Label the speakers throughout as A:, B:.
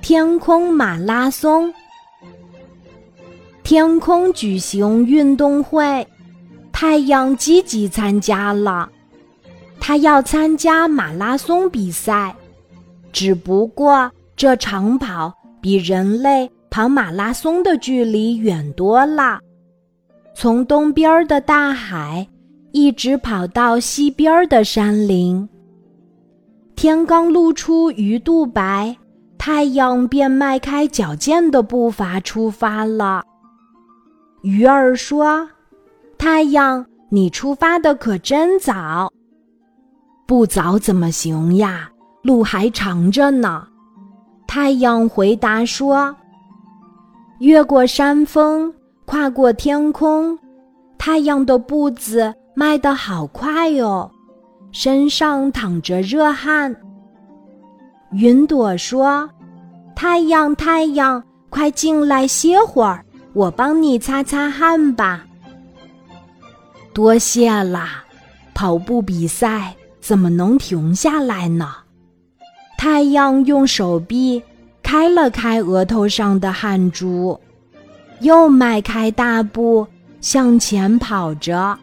A: 天空马拉松。天空举行运动会，太阳积极参加了。他要参加马拉松比赛，只不过这长跑比人类跑马拉松的距离远多了。从东边的大海一直跑到西边的山林。天刚露出鱼肚白，太阳便迈开矫健的步伐出发了。鱼儿说：“太阳，你出发的可真早。”“
B: 不早怎么行呀？路还长着呢。”
A: 太阳回答说。越过山峰，跨过天空，太阳的步子迈得好快哟，身上淌着热汗。云朵说：“太阳，太阳，快进来歇会儿。”我帮你擦擦汗吧。
B: 多谢啦！跑步比赛怎么能停下来呢？
A: 太阳用手臂开了开额头上的汗珠，又迈开大步向前跑着。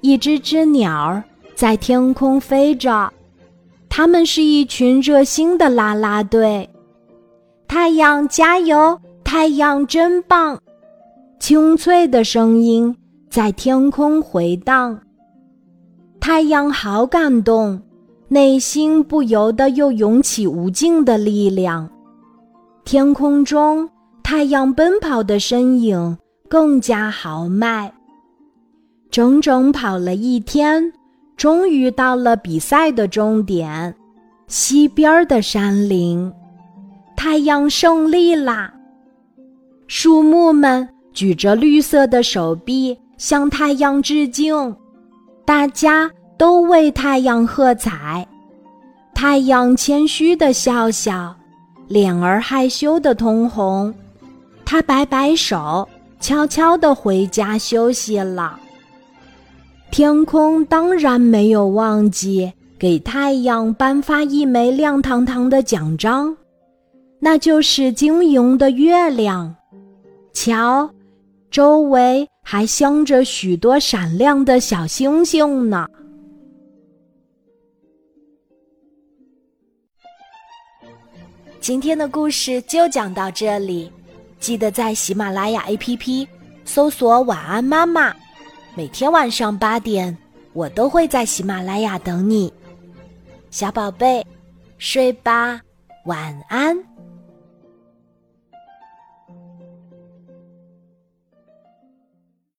A: 一只只鸟儿在天空飞着，他们是一群热心的啦啦队。太阳加油！太阳真棒，清脆的声音在天空回荡。太阳好感动，内心不由得又涌起无尽的力量。天空中，太阳奔跑的身影更加豪迈。整整跑了一天，终于到了比赛的终点——西边的山林。太阳胜利啦！树木们举着绿色的手臂向太阳致敬，大家都为太阳喝彩。太阳谦虚的笑笑，脸儿害羞的通红。他摆摆手，悄悄地回家休息了。天空当然没有忘记给太阳颁发一枚亮堂堂的奖章，那就是晶莹的月亮。瞧，周围还镶着许多闪亮的小星星呢。今天的故事就讲到这里，记得在喜马拉雅 APP 搜索“晚安妈妈”，每天晚上八点，我都会在喜马拉雅等你，小宝贝，睡吧，晚安。